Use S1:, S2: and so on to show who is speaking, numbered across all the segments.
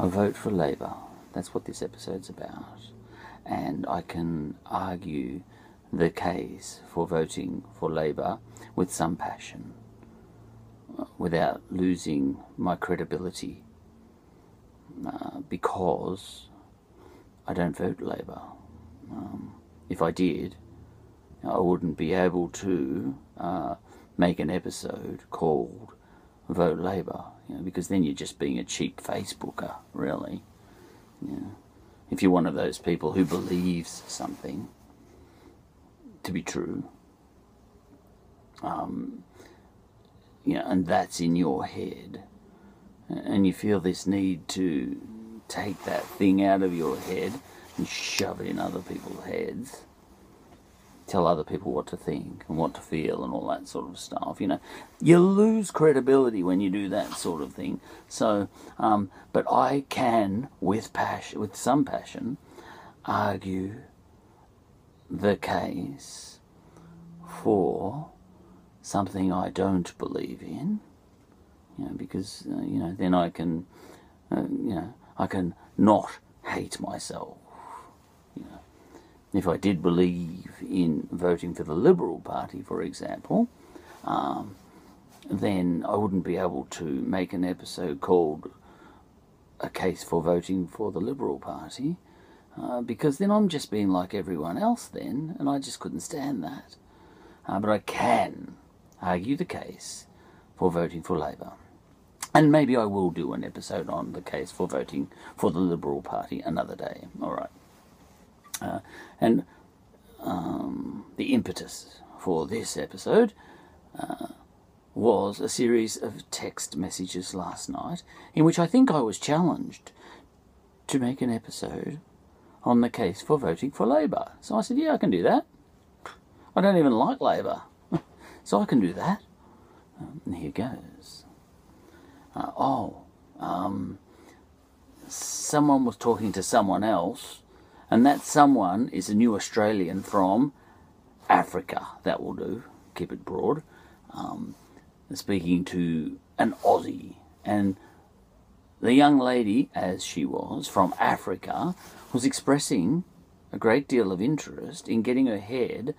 S1: I vote for Labour. That's what this episode's about. And I can argue the case for voting for Labour with some passion without losing my credibility uh, because I don't vote Labour. Um, if I did, I wouldn't be able to uh, make an episode called Vote Labour, you know, because then you're just being a cheap Facebooker, really. Yeah. If you're one of those people who believes something to be true, um, you know, and that's in your head, and you feel this need to take that thing out of your head and shove it in other people's heads, tell other people what to think and what to feel and all that sort of stuff. You know, you lose credibility when you do that sort of thing. So, um, but I can, with passion, with some passion, argue the case for something I don't believe in. You know, because uh, you know, then I can, uh, you know, I can not hate myself if I did believe in voting for the Liberal Party, for example, um, then I wouldn't be able to make an episode called A Case for Voting for the Liberal Party, uh, because then I'm just being like everyone else then, and I just couldn't stand that. Uh, but I can argue the case for voting for Labour. And maybe I will do an episode on the case for voting for the Liberal Party another day. All right. Uh, and um, the impetus for this episode uh, was a series of text messages last night in which I think I was challenged to make an episode on the case for voting for Labour. So I said, yeah, I can do that. I don't even like Labour, so I can do that. Um, and here goes. Uh, oh, um, someone was talking to someone else and that someone is a new Australian from Africa. That will do. Keep it broad. Um, speaking to an Aussie. And the young lady, as she was, from Africa, was expressing a great deal of interest in getting her head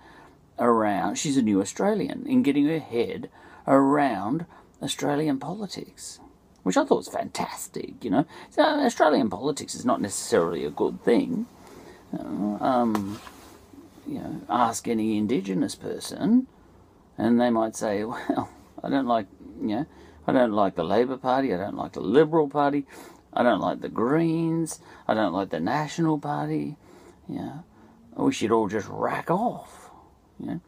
S1: around, she's a new Australian, in getting her head around Australian politics, which I thought was fantastic, you know. So Australian politics is not necessarily a good thing, um, you know, ask any Indigenous person, and they might say, "Well, I don't like, you know, I don't like the Labor Party, I don't like the Liberal Party, I don't like the Greens, I don't like the National Party. Yeah, we should all just rack off. You know,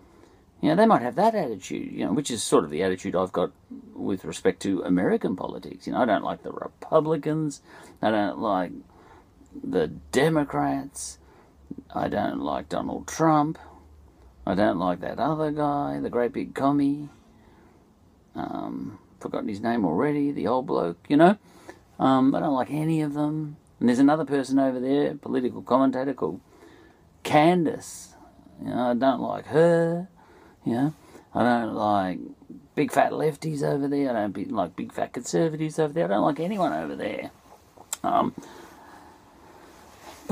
S1: you know, they might have that attitude, you know, which is sort of the attitude I've got with respect to American politics. You know, I don't like the Republicans, I don't like the Democrats. I don't like Donald Trump. I don't like that other guy, the great big commie. Um, forgotten his name already, the old bloke, you know. Um, I don't like any of them. And there's another person over there, political commentator called Candace. You know, I don't like her. You know, I don't like big fat lefties over there. I don't like big fat conservatives over there. I don't like anyone over there. Um,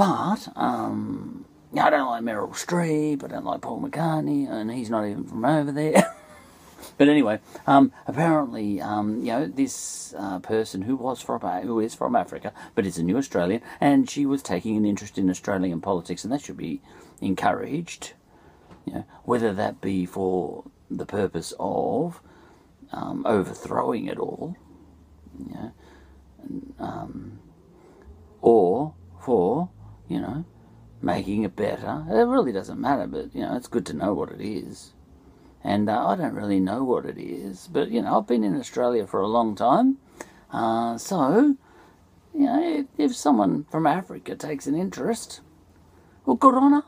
S1: but um, I don't like Meryl Streep. I don't like Paul McCartney, and he's not even from over there. but anyway, um, apparently, um, you know, this uh, person who was from uh, who is from Africa, but is a new Australian, and she was taking an interest in Australian politics, and that should be encouraged. You know, whether that be for the purpose of um, overthrowing it all, you know, um, or for you know, making it better. It really doesn't matter, but, you know, it's good to know what it is. And uh, I don't really know what it is, but, you know, I've been in Australia for a long time. Uh, so, you know, if, if, someone from Africa takes an interest, well, good on her.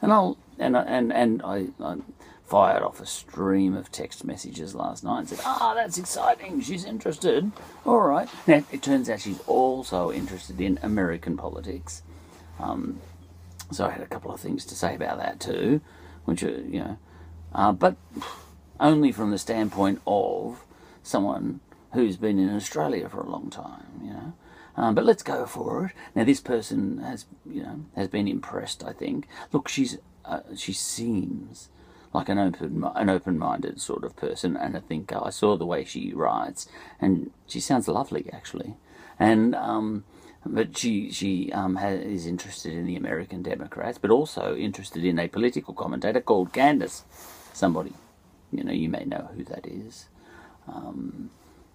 S1: And I'll, and, and, and I, I fired off a stream of text messages last night and said, Ah, that's exciting, she's interested. All right. Now, it turns out she's also interested in American politics. Um, so I had a couple of things to say about that too, which are, you know, uh, but only from the standpoint of someone who's been in Australia for a long time, you know. Um, but let's go for it. Now, this person has, you know, has been impressed. I think. Look, she's uh, she seems like an open an open-minded sort of person and a thinker. I saw the way she writes, and she sounds lovely actually. And um, but she she um, has, is interested in the American Democrats, but also interested in a political commentator called Candace. Somebody, you know, you may know who that is. Um,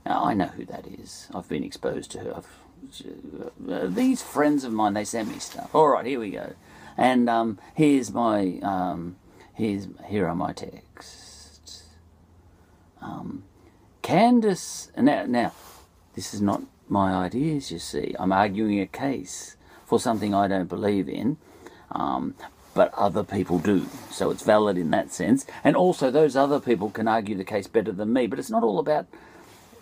S1: I know who that is. I've been exposed to her. Uh, these friends of mine, they send me stuff. All right, here we go. And um, here's my um, here's here are my texts. Um, Candace. Now, now, this is not my ideas. You see, I'm arguing a case for something I don't believe in. Um, but other people do. So it's valid in that sense. And also, those other people can argue the case better than me. But it's not all about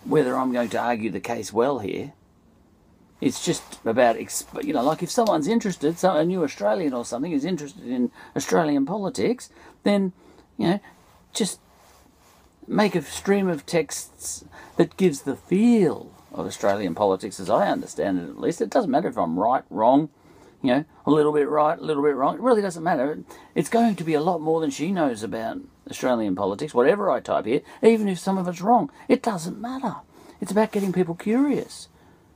S1: whether I'm going to argue the case well here. It's just about, you know, like if someone's interested, so a new Australian or something is interested in Australian politics, then, you know, just make a stream of texts that gives the feel of Australian politics as I understand it at least. It doesn't matter if I'm right, wrong, you know, a little bit right, a little bit wrong. It really doesn't matter. It's going to be a lot more than she knows about Australian politics, whatever I type here, even if some of it's wrong. It doesn't matter. It's about getting people curious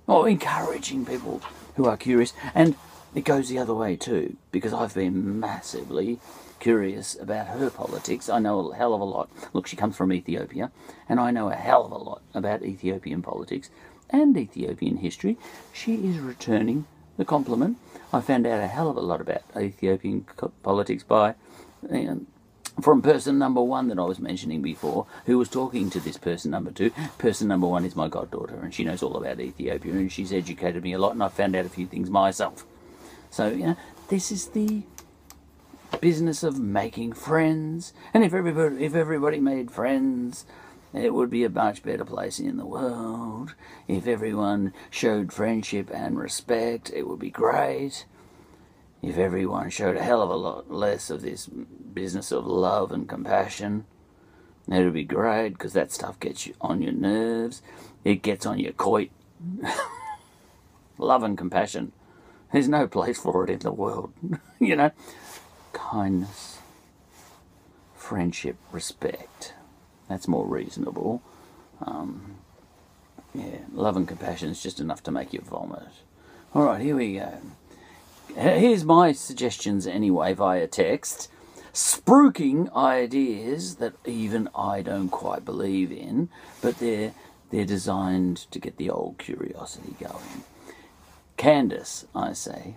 S1: or encouraging people who are curious. And it goes the other way too, because I've been massively curious about her politics. I know a hell of a lot. Look, she comes from Ethiopia, and I know a hell of a lot about Ethiopian politics and Ethiopian history. She is returning the compliment. I found out a hell of a lot about Ethiopian politics by know, from person number one that I was mentioning before, who was talking to this person number two. Person number one is my goddaughter, and she knows all about Ethiopia, and she's educated me a lot, and I found out a few things myself. So, you know, this is the business of making friends, and if everybody if everybody made friends, it would be a much better place in the world. If everyone showed friendship and respect, it would be great if everyone showed a hell of a lot less of this business of love and compassion, it would be great because that stuff gets you on your nerves. It gets on your coit. love and compassion. There's no place for it in the world. you know, kindness, friendship, respect. That's more reasonable. Um, yeah, love and compassion is just enough to make you vomit. All right, here we go. Here's my suggestions anyway via text. Spruiking ideas that even I don't quite believe in, but they're they're designed to get the old curiosity going. Candace, I say,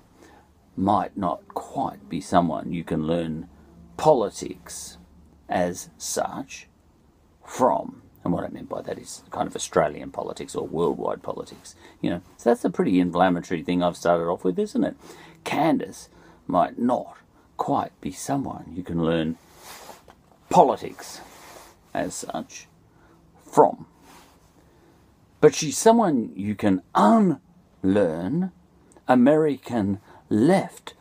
S1: might not quite be someone you can learn politics as such from. And what I mean by that is kind of Australian politics or worldwide politics. You know, so that's a pretty inflammatory thing I've started off with, isn't it? Candace might not quite be someone you can learn politics as such from. But she's someone you can unlearn American left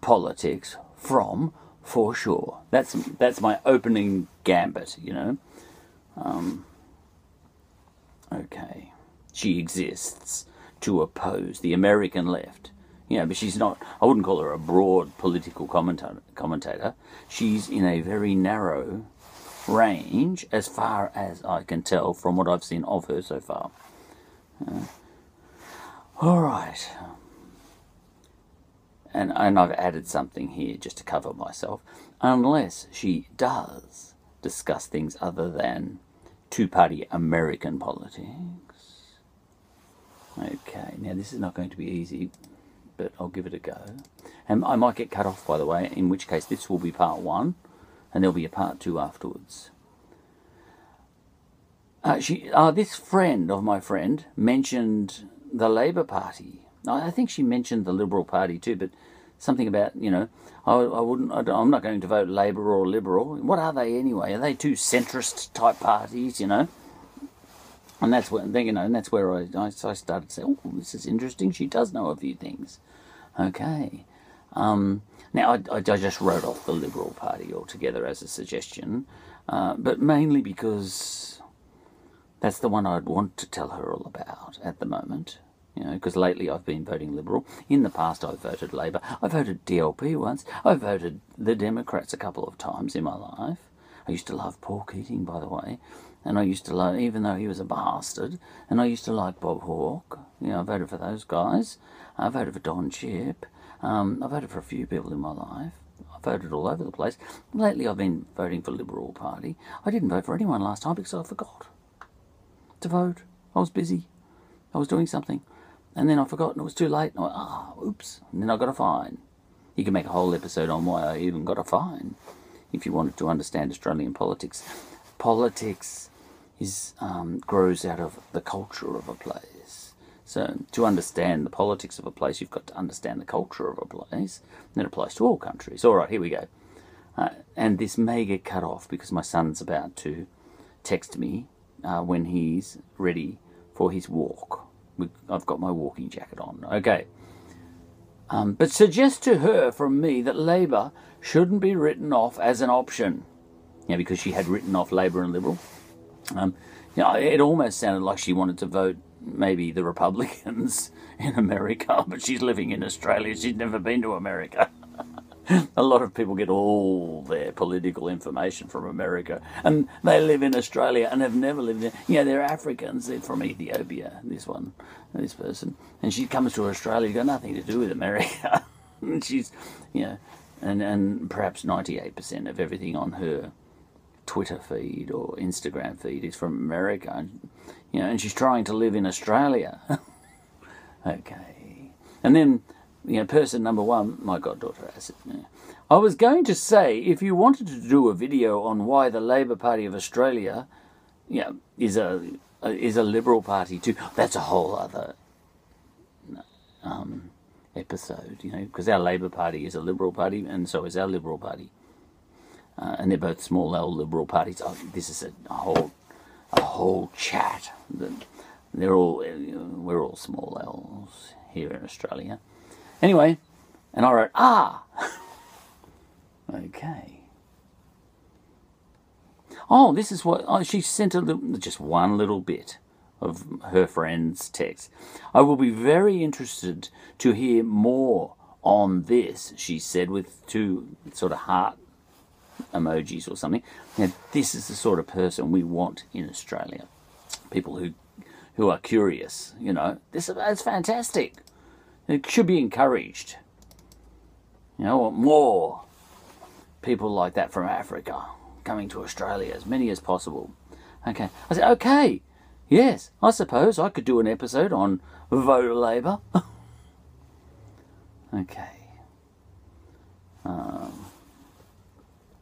S1: politics from for sure. That's that's my opening gambit, you know. Um, okay, she exists to oppose the American left you know, but she's not, I wouldn't call her a broad political commentator. commentator. She's in a very narrow range as far as I can tell from what I've seen of her so far. Uh, all right. And, and I've added something here just to cover myself. Unless she does discuss things other than two party American politics. Okay, now this is not going to be easy but I'll give it a go. And I might get cut off, by the way, in which case this will be part one, and there'll be a part two afterwards. Uh, she, uh, this friend of my friend mentioned the Labour Party. I think she mentioned the Liberal Party too, but something about you know I, I wouldn't I am not going to vote Labor or Liberal. What are they anyway? Are they two centrist type parties? You know, and that's where you know, and that's where I, I, I started to say, oh, this is interesting. She does know a few things. Okay. Um, now, I, I, just wrote off the Liberal Party altogether as a suggestion, uh, but mainly because that's the one I'd want to tell her all about at the moment. You know, because lately I've been voting Liberal. In the past, I've voted Labor. I voted DLP once. I voted the Democrats a couple of times in my life. I used to love Paul Keating, by the way, and I used to love, even though he was a bastard, and I used to like Bob Hawke. You know, I voted for those guys. I voted for Don Chipp. Um, I voted for a few people in my life. I voted all over the place. Lately, I've been voting for Liberal Party. I didn't vote for anyone last time because I forgot to vote. I was busy. I was doing something. And then I forgot and it was too late. And I went, ah, oops. And then I got a fine. You can make a whole episode on why I even got a fine if you wanted to understand Australian politics. Politics is um, grows out of the culture of a place. So to understand the politics of a place, you've got to understand the culture of a place. And that applies to all countries. All right, here we go. Uh, and this may get cut off because my son's about to text me uh, when he's ready for his walk. I've got my walking jacket on. Okay. Um, but suggest to her from me that Labor shouldn't be written off as an option. Yeah, because she had written off Labor and Liberal. Um, you know, it almost sounded like she wanted to vote maybe the Republicans in America, but she's living in Australia. She's never been to America. a lot of people get all their political information from America, and they live in Australia and have never lived there. You know, they're Africans. They're from Ethiopia. This one, this person, and she comes to Australia. Got nothing to do with America. she's, you know, and and perhaps ninety eight percent of everything on her Twitter feed or Instagram feed is from America. And, you know, and she's trying to live in Australia. okay, and then you know, person number one, my goddaughter has it. Yeah. I was going to say, if you wanted to do a video on why the Labor Party of Australia, you know, is a, a is a Liberal Party too, that's a whole other um, episode, you know, because our Labor Party is a Liberal Party, and so is our Liberal Party, uh, and they're both small L Liberal parties. Oh, this is a, whole a whole chat. They're all we're all small L's here in Australia. Anyway, and I wrote, ah. okay. Oh, this is what oh, she sent a little, just one little bit of her friend's text. I will be very interested to hear more on this, she said, with two sort of heart emojis or something. Now, this is the sort of person we want in Australia. People who who are curious, you know. This is fantastic. It should be encouraged. You know, want more people like that from Africa coming to Australia, as many as possible. Okay. I said, okay, yes, I suppose I could do an episode on voter labour. okay. Um,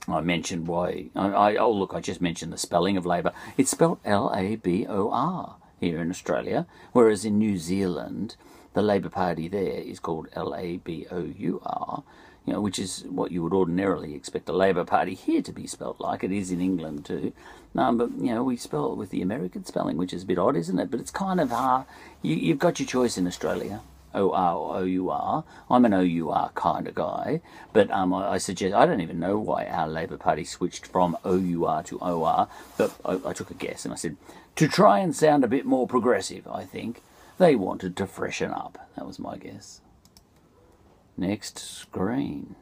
S1: I mentioned why. I, I, oh, look, I just mentioned the spelling of labour. It's spelled L A B O R here in Australia, whereas in New Zealand, the Labour Party there is called L-A-B-O-U-R, you know, which is what you would ordinarily expect a Labour Party here to be spelt like. It is in England too. Um, but, you know, we spell it with the American spelling, which is a bit odd, isn't it? But it's kind of hard. You, you've got your choice in Australia. O-R or O-U-R. I'm an O-U-R kind of guy, but um, I, I, suggest, I don't even know why our Labour Party switched from O-U-R to O-R, but I, I took a guess and I said, to try and sound a bit more progressive, I think. They wanted to freshen up. That was my guess. Next screen.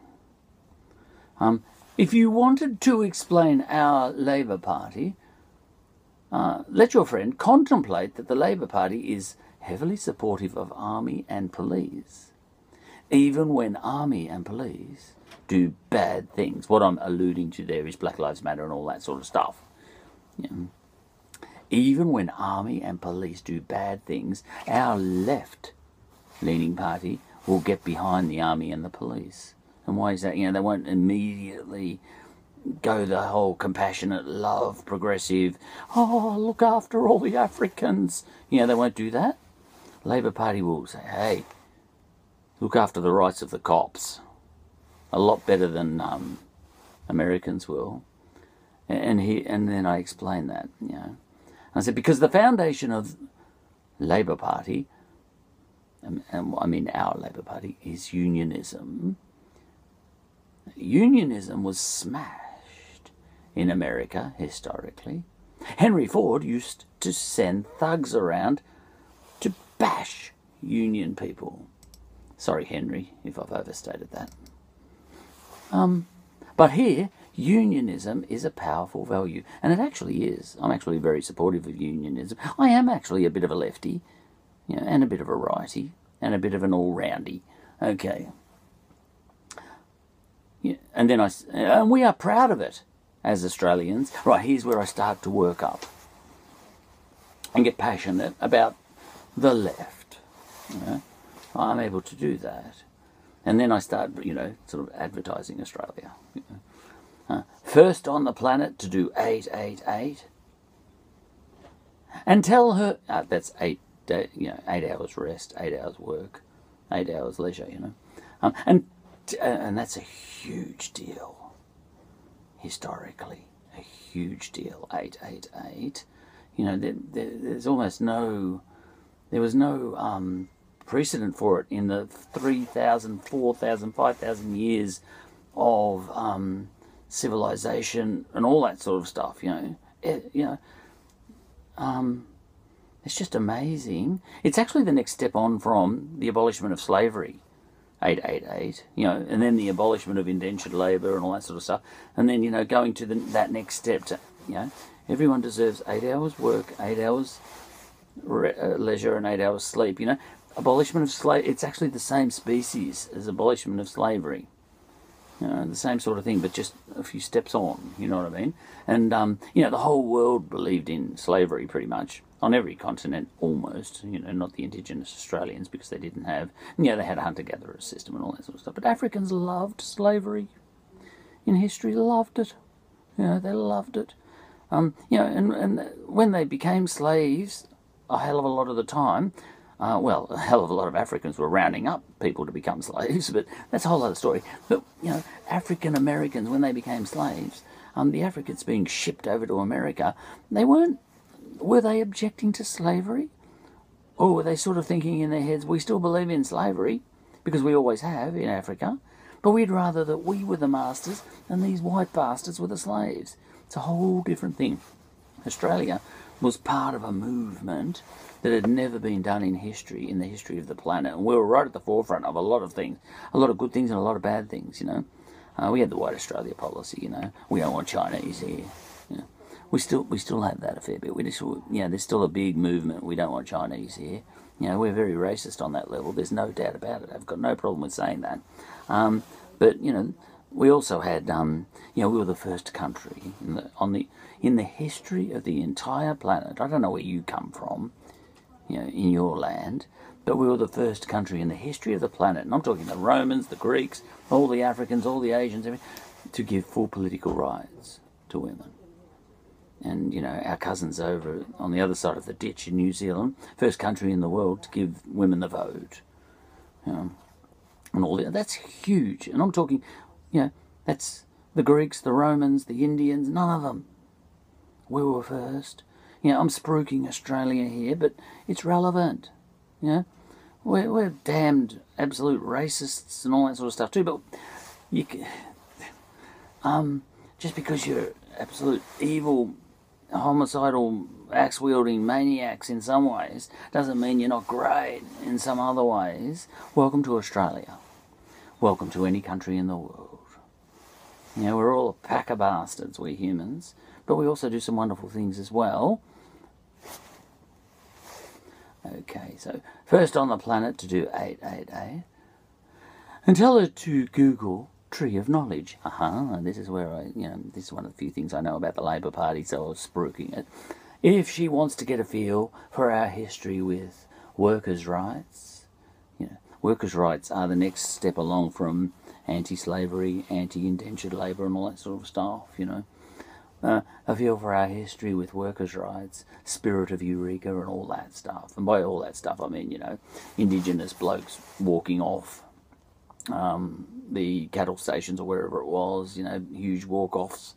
S1: Um, if you wanted to explain our Labour Party, uh, let your friend contemplate that the Labour Party is heavily supportive of army and police. Even when army and police do bad things. What I'm alluding to there is Black Lives Matter and all that sort of stuff. Even when army and police do bad things, our left leaning party will get behind the army and the police. And why is that? You know, they won't immediately go the whole compassionate love, progressive, oh, look after all the Africans. You know, they won't do that. Labour Party will say, hey, look after the rights of the cops. A lot better than um, Americans will. And he, and then I explain that, you know. I said, because the foundation of Labour Party, and, and I mean our Labour Party, is unionism. Unionism was smashed in America historically. Henry Ford used to send thugs around bash union people. Sorry, Henry, if I've overstated that. Um, but here, unionism is a powerful value, and it actually is. I'm actually very supportive of unionism. I am actually a bit of a lefty, you know, and a bit of a righty, and a bit of an all-roundy. Okay. Yeah, and then I, and we are proud of it as Australians. Right, here's where I start to work up and get passionate about the left. I'm able to do that. And then I start, you know, sort of advertising Australia. Uh, first on the planet to do 888. And tell her, uh, that's eight, day, you know, eight hours rest, eight hours work, eight hours leisure, you know. Um, and, uh, and that's a huge deal, historically, a huge deal, 888. You know, there, there, there's almost no, there was no um, precedent for it in the 3,000, 4,000, 5,000 years of um, civilization and all that sort of stuff, you know. It, you know, um, it's just amazing. It's actually the next step on from the abolishment of slavery, 888, you know, and then the abolishment of indentured labour and all that sort of stuff. And then, you know, going to the, that next step to, you know, everyone deserves eight hours work, eight hours leisure, and eight hours sleep, you know? Abolishment of slave it's actually the same species as abolishment of slavery. You know, the same sort of thing but just a few steps on you know what i mean? And um, you know the whole world believed in slavery pretty much on every continent almost you know not the indigenous australians because they didn't have you know they had a hunter-gatherer system and all that sort of stuff. But africans loved slavery. In history loved it. You know they loved it. Um, you know and, and when they became slaves a hell of a lot of the time uh, well, a hell of a lot of Africans were rounding up people to become slaves, but that's a whole other story. But, you know, African Americans, when they became slaves, um, the Africans being shipped over to America, they weren't, were they objecting to slavery? Or were they sort of thinking in their heads, we still believe in slavery, because we always have in Africa, but we'd rather that we were the masters and these white bastards were the slaves. It's a whole different thing. Australia was part of a movement that had never been done in history, in the history of the planet. And we were right at the forefront of a lot of things, a lot of good things and a lot of bad things, you know. Uh, we had the White Australia policy, you know. We don't want Chinese here. You know. We still we still have that a fair bit. We just, you know, there's still a big movement. We don't want Chinese here. You know, we're very racist on that level. There's no doubt about it. I've got no problem with saying that. Um, but you know, we also had, um, you know, we were the first country the, on the in the history of the entire planet. I don't know where you come from, you know, in your land, but we were the first country in the history of the planet, and I'm talking the Romans, the Greeks, all the Africans, all the Asians, to give full political rights to women. And, you know, our cousins over on the other side of the ditch in New Zealand, first country in the world to give women the vote. You know, and all that. That's huge. And I'm talking, you know, that's the Greeks, the Romans, the Indians, none of them. We were first. You know, I'm spruiking Australia here, but it's relevant. You know, we're, we're damned absolute racists and all that sort of stuff too. But you, um, just because you're absolute evil, homicidal, axe wielding maniacs in some ways doesn't mean you're not great in some other ways. Welcome to Australia. Welcome to any country in the world. You know, we're all a pack of bastards, we humans, but we also do some wonderful things as well. Okay, so first on the planet to do 888. And tell her to Google Tree of Knowledge. Uh-huh, this is where I, you know, this is one of the few things I know about the Labor Party, so I was spruiking it. If she wants to get a feel for our history with workers' rights, you know, workers' rights are the next step along from anti-slavery, anti-indentured labour and all that sort of stuff, you know uh, a feel for our history with workers' rights, spirit of Eureka, and all that stuff. And by all that stuff, I mean, you know, Indigenous blokes walking off um, the cattle stations or wherever it was, you know, huge walk offs.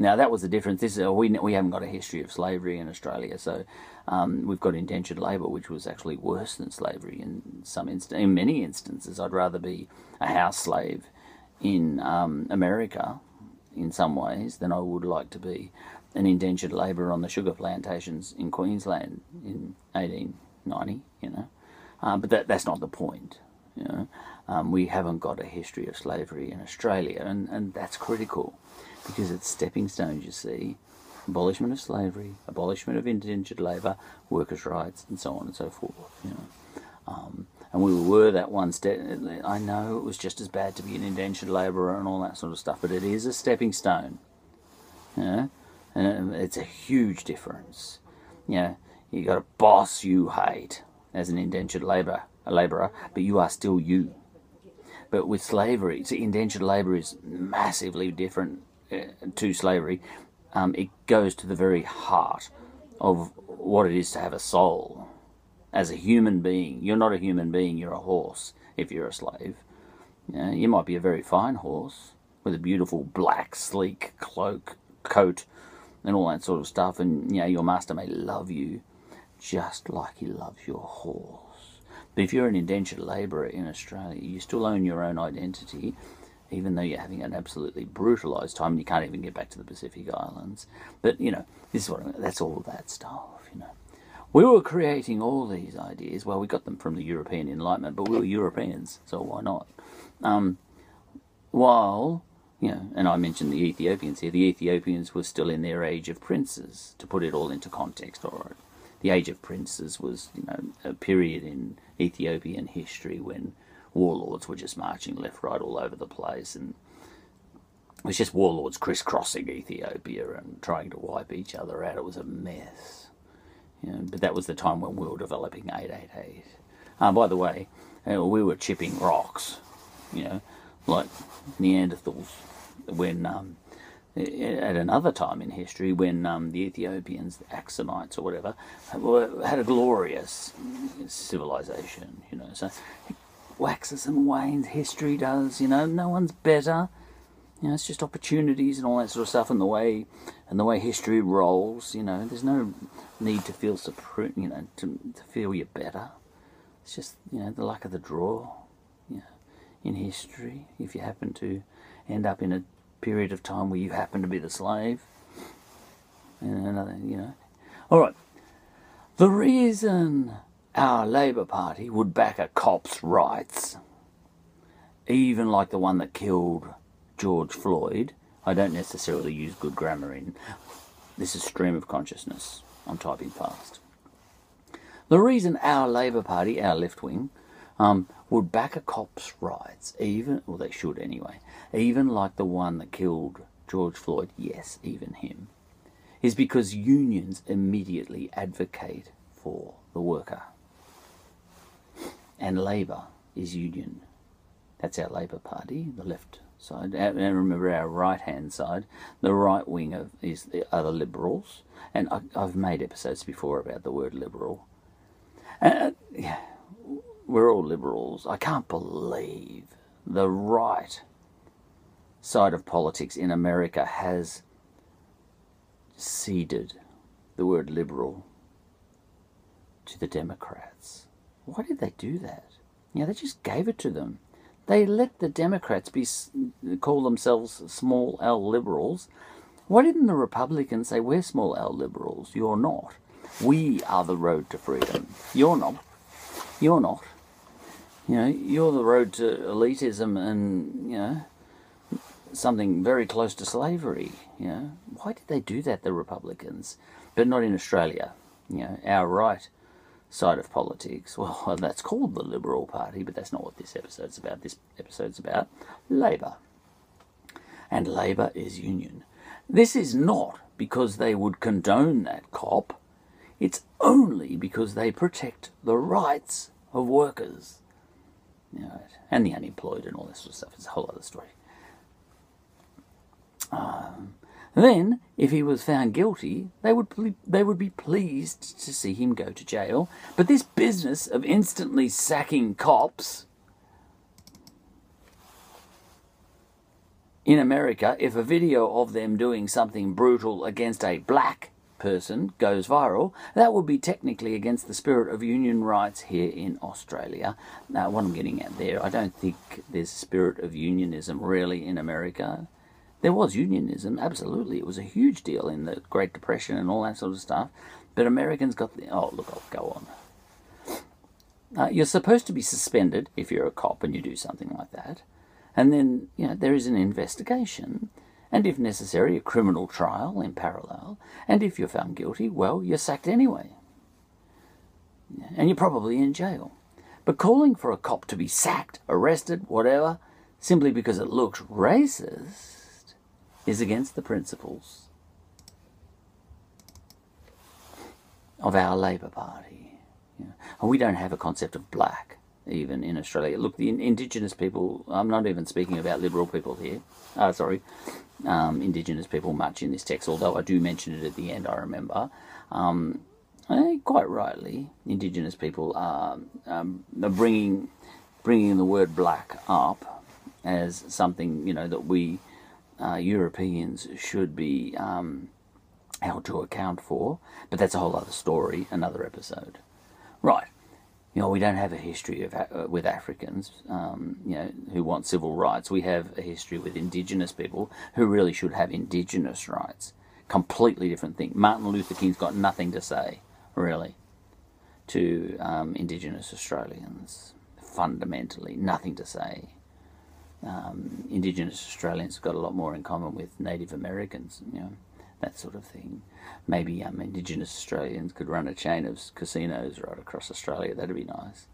S1: Now, that was the difference. This uh, we, we haven't got a history of slavery in Australia, so um, we've got indentured labour, which was actually worse than slavery in some inst- in many instances. I'd rather be a house slave in um, America in some ways than I would like to be an indentured labourer on the sugar plantations in Queensland in 1890, you know. Uh, but that, that's not the point. You know? Um, we haven't got a history of slavery in Australia, and, and that's critical because it's stepping stones, you see. Abolishment of slavery, abolishment of indentured labour, workers' rights, and so on and so forth. You know. Um, and we were that one step. I know it was just as bad to be an indentured labourer and all that sort of stuff, but it is a stepping stone. Yeah, and it's a huge difference. Yeah, you got a boss you hate as an indentured labourer, a labourer, but you are still you. But with slavery, see, indentured labour is massively different uh, to slavery. Um, it goes to the very heart of what it is to have a soul as a human being. You're not a human being, you're a horse if you're a slave. Yeah, you might be a very fine horse with a beautiful black, sleek cloak, coat, and all that sort of stuff, and you know, your master may love you just like he loves your horse. But if you're an indentured labourer in Australia, you still own your own identity, even though you're having an absolutely brutalised time and you can't even get back to the Pacific Islands. But, you know, this is what I mean. That's all that stuff, you know. We were creating all these ideas. Well, we got them from the European Enlightenment, but we were Europeans, so why not? Um, while, you know, and I mentioned the Ethiopians here, the Ethiopians were still in their age of princes, to put it all into context, all right. The age of princes was, you know, a period in Ethiopian history when warlords were just marching left, right, all over the place, and it was just warlords crisscrossing Ethiopia and trying to wipe each other out. It was a mess. You know, but that was the time when we were developing 888. Uh, by the way, uh, we were chipping rocks, you know, like Neanderthals, when um, at another time in history when um, the Ethiopians, the Axumites or whatever, had a glorious civilization, you know. So it waxes and wanes, history does, you know, no one's better. You know, it's just opportunities and all that sort of stuff, and the way and the way history rolls. You know, there's no need to feel supreme. You know, to to feel you're better. It's just you know the luck of the draw. You know, in history, if you happen to end up in a period of time where you happen to be the slave, and you know, all right. The reason our Labor Party would back a cop's rights, even like the one that killed George Floyd. I don't necessarily use good grammar in this is stream of consciousness. I'm typing fast. The reason our Labor Party, our left wing, um, would back a cop's rights, even, well, they should anyway, even like the one that killed George Floyd, yes, even him, is because unions immediately advocate for the worker. And Labor is union. That's our Labor Party, the left side, and remember our right hand side, the right wing of, is the other liberals. And I, have made episodes before about the word liberal. And uh, we're all liberals. I can't believe the right side of politics in America has ceded the word liberal to the Democrats. Why did they do that? Yeah, they just gave it to them. They let the Democrats be call themselves small L liberals. Why didn't the Republicans say we're small L liberals? You're not. We are the road to freedom. You're not. You're not. You know, you're the road to elitism and you know something very close to slavery. You know, why did they do that, the Republicans? But not in Australia. You know, our right side of politics. Well, that's called the Liberal Party, but that's not what this episode's about. This episode's about Labor. And Labor is union. This is not because they would condone that cop. It's only because they protect the rights of workers. You know, and the unemployed and all this sort of stuff. It's a whole other story. Um, then, if he was found guilty, they would they would be pleased to see him go to jail. But this business of instantly sacking cops in America, if a video of them doing something brutal against a black person goes viral, that would be technically against the spirit of union rights here in Australia. Now, what I'm getting at there, I don't think there's a spirit of unionism really in America. There was unionism, absolutely. It was a huge deal in the Great Depression and all that sort of stuff. But Americans got the. Oh, look, I'll go on. Uh, you're supposed to be suspended if you're a cop and you do something like that. And then, you know, there is an investigation. And if necessary, a criminal trial in parallel. And if you're found guilty, well, you're sacked anyway. And you're probably in jail. But calling for a cop to be sacked, arrested, whatever, simply because it looks racist, is against the principles of our Labor Party. And we don't have a concept of black, even in Australia. Look, the Indigenous people, I'm not even speaking about Liberal people here, uh, sorry, um, Indigenous people much in this text, although I do mention it at the end, I remember. Um, eh, quite rightly, Indigenous people are, um, are bringing, bringing the word black up as something, you know, that we uh, Europeans should be um, held to account for. But that's a whole other story, another episode. Right. You know, we don't have a history of uh, with Africans, um, you know, who want civil rights. We have a history with Indigenous people who really should have Indigenous rights. Completely different thing. Martin Luther King's got nothing to say, really, to um, Indigenous Australians. Fundamentally, nothing to say. Um, Indigenous Australians have got a lot more in common with Native Americans, you know that sort of thing. Maybe um, Indigenous Australians could run a chain of casinos right across Australia. That'd be nice.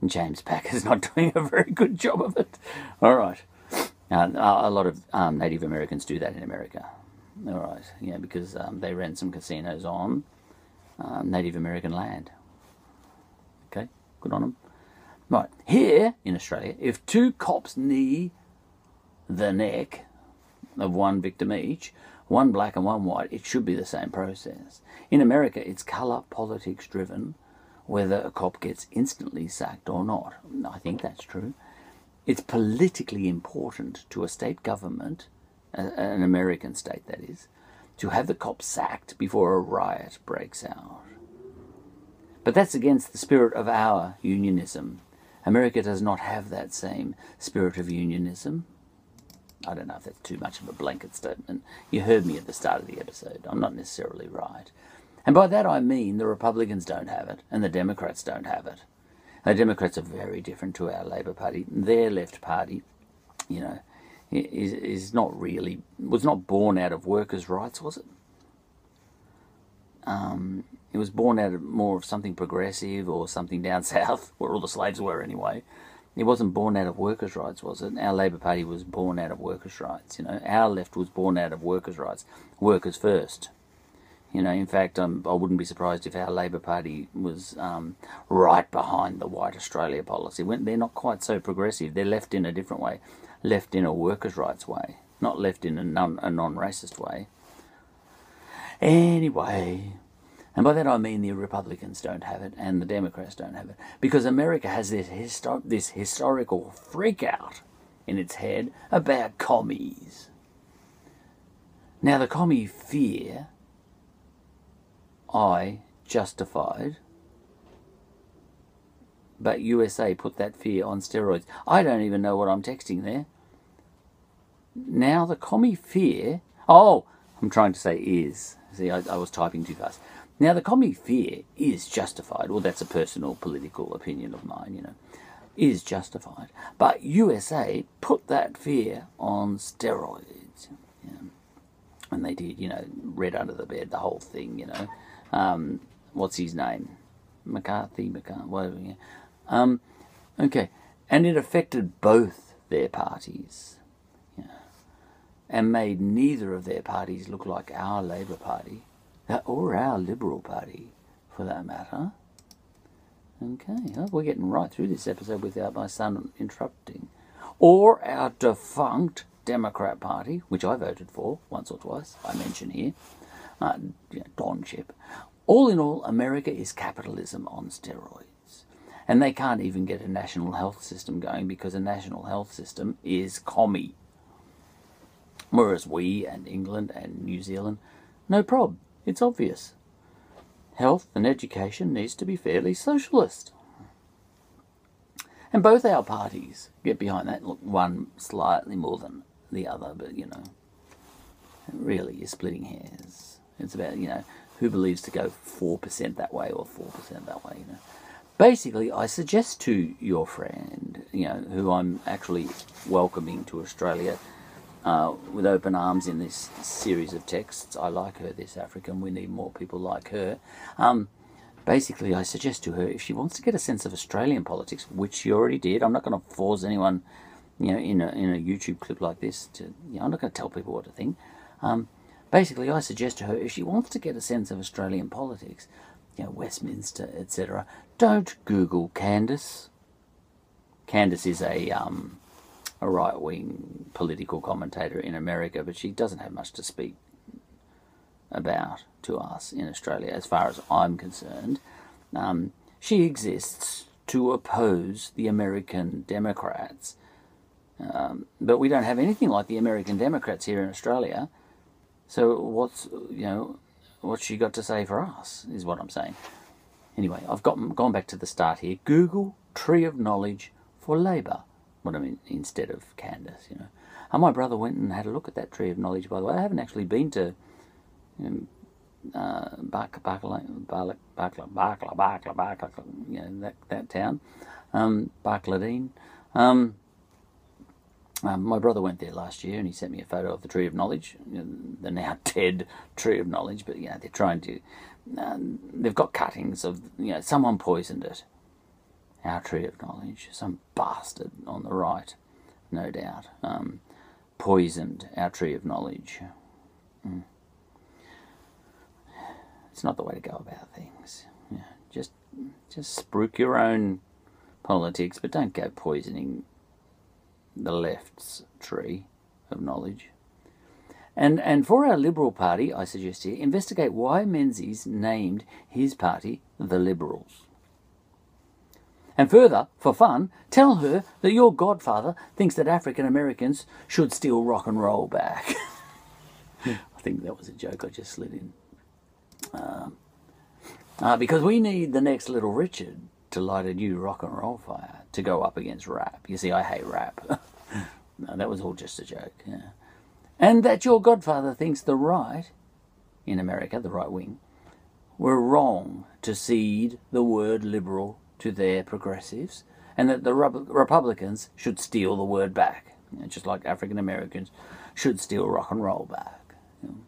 S1: And James Packer's not doing a very good job of it. All right. Uh, a lot of um, Native Americans do that in America. All right. Yeah, because um, they ran some casinos on um, Native American land. Okay, good on them. Right. Here in Australia, if two cops knee the neck of one victim each, one black and one white, it should be the same process. In America, it's colour politics driven, whether a cop gets instantly sacked or not. I think that's true. It's politically important to a state government, an American state that is, to have the cop sacked before a riot breaks out. But that's against the spirit of our unionism. America does not have that same spirit of unionism. I don't know if that's too much of a blanket statement. You heard me at the start of the episode. I'm not necessarily right. And by that I mean the Republicans don't have it and the Democrats don't have it. The Democrats are very different to our Labor Party. Their left party, you know, is, is not really, was not born out of workers' rights, was it? Um, it was born out of more of something progressive or something down south, where all the slaves were anyway. It wasn't born out of workers' rights, was it? Our Labor Party was born out of workers' rights. You know, our left was born out of workers' rights. Workers first. You know, in fact, um, I wouldn't be surprised if our Labor Party was um, right behind the White Australia policy. When they're not quite so progressive, they're left in a different way, left in a workers' rights way, not left in a non a non-racist way. Anyway, and by that I mean the Republicans don't have it and the Democrats don't have it. Because America has this, this historical freakout in its head about commies. Now, the commie fear, I justified, but USA put that fear on steroids. I don't even know what I'm texting there. Now, the commie fear, oh, I'm trying to say is. See, I, I was typing too fast. Now, the commie fear is justified. Well, that's a personal political opinion of mine, you know, is justified. But USA put that fear on steroids. And they did, you know, red under the bed, the whole thing, you know. Um, what's his name? McCarthy, McCarthy, whatever. Yeah. Um, okay. And it affected both their parties. And made neither of their parties look like our Labour Party or our Liberal Party, for that matter. Okay, well, we're getting right through this episode without my son interrupting. Or our defunct Democrat Party, which I voted for once or twice, I mention here, uh, Don Chipp. All in all, America is capitalism on steroids. And they can't even get a national health system going because a national health system is commie. Whereas we and England and New Zealand, no problem. It's obvious. Health and education needs to be fairly socialist. And both our parties get behind that. Look, one slightly more than the other, but you know, really you're splitting hairs. It's about, you know, who believes to go 4% that way or 4% that way, you know. Basically, I suggest to your friend, you know, who I'm actually welcoming to Australia uh, with open arms in this series of texts. I like her, this African. We need more people like her. Um, basically, I suggest to her if she wants to get a sense of Australian politics, which she already did. I'm not going to force anyone, you know, in a in a YouTube clip like this to. You know, I'm not going to tell people what to think. Um, basically, I suggest to her if she wants to get a sense of Australian politics, you know, Westminster, etc. Don't Google Candace. Candace is a um, a right wing political commentator in America, but she doesn't have much to speak about to us in Australia, as far as I'm concerned. Um, she exists to oppose the American Democrats. Um, but we don't have anything like the American Democrats here in Australia. So what's you know what's she got to say for us is what I'm saying. Anyway, I've got gone back to the start here. Google Tree of Knowledge for Labor. What I mean instead of Candace, you know. And my brother went and had a look at that Tree of Knowledge. By the way, I haven't actually been to um, uh, Barkla, Barkla, Barkla, Barkla, Barkla, you know, that, that town, um, Barcladine. Um, um, my brother went there last year and he sent me a photo of the Tree of Knowledge, the now dead Tree of Knowledge, but you know, they're trying to, um, they've got cuttings of, you know, someone poisoned it. Our Tree of Knowledge, some bastard on the right, no doubt, um, poisoned our Tree of Knowledge. Mm. It's not the way to go about things. Yeah, just, just spruik your own politics, but don't go poisoning the left's tree of knowledge. And, and for our Liberal Party, I suggest here, investigate why Menzies named his party the Liberals. And further, for fun, tell her that your godfather thinks that African Americans should steal rock and roll back. I think that was a joke I just slid in. Um, uh, because we need the next Little Richard to light a new rock and roll fire to go up against rap. You see, I hate rap. no, that was all just a joke. Yeah. And that your godfather thinks the right, in America, the right wing, were wrong to cede the word liberal to their progressives, and that the Republicans should steal the word back, you know, just like African Americans should steal rock and roll back. You know.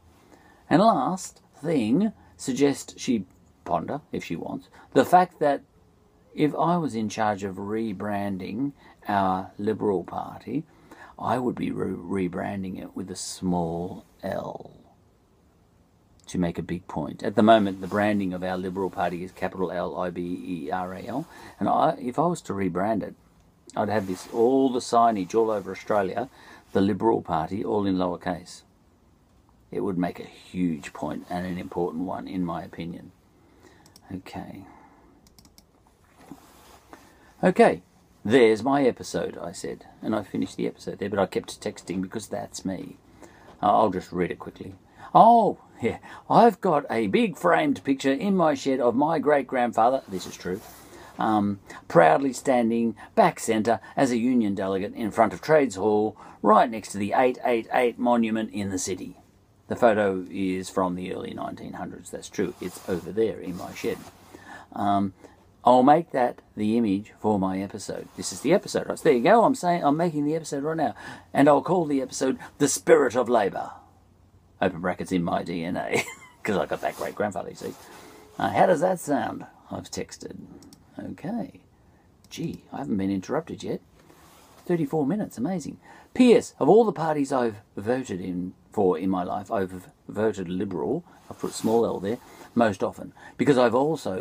S1: And last thing, suggest she ponder, if she wants, the fact that if I was in charge of rebranding our Liberal Party, I would be re rebranding it with a small L to make a big point. At the moment, the branding of our Liberal Party is capital L I B E R A L, and I, if I was to rebrand it, I'd have this all the signage all over Australia, the Liberal Party, all in lowercase. It would make a huge point and an important one, in my opinion. Okay. Okay, there's my episode, I said. And I finished the episode there, but I kept texting because that's me. I'll just read it quickly. Oh, yeah, I've got a big framed picture in my shed of my great grandfather, this is true, um, proudly standing back centre as a union delegate in front of Trades Hall, right next to the 888 monument in the city. The photo is from the early 1900s, that's true. It's over there in my shed. Um, I'll make that the image for my episode. This is the episode. There you go. I'm saying I'm making the episode right now, and I'll call the episode "The Spirit of Labour." Open brackets in my DNA, because I got that great grandfather. You see. Uh, how does that sound? I've texted. Okay. Gee, I haven't been interrupted yet. 34 minutes, amazing. P.S. Of all the parties I've voted in for in my life, I've voted Liberal. I've put small L there most often because I've also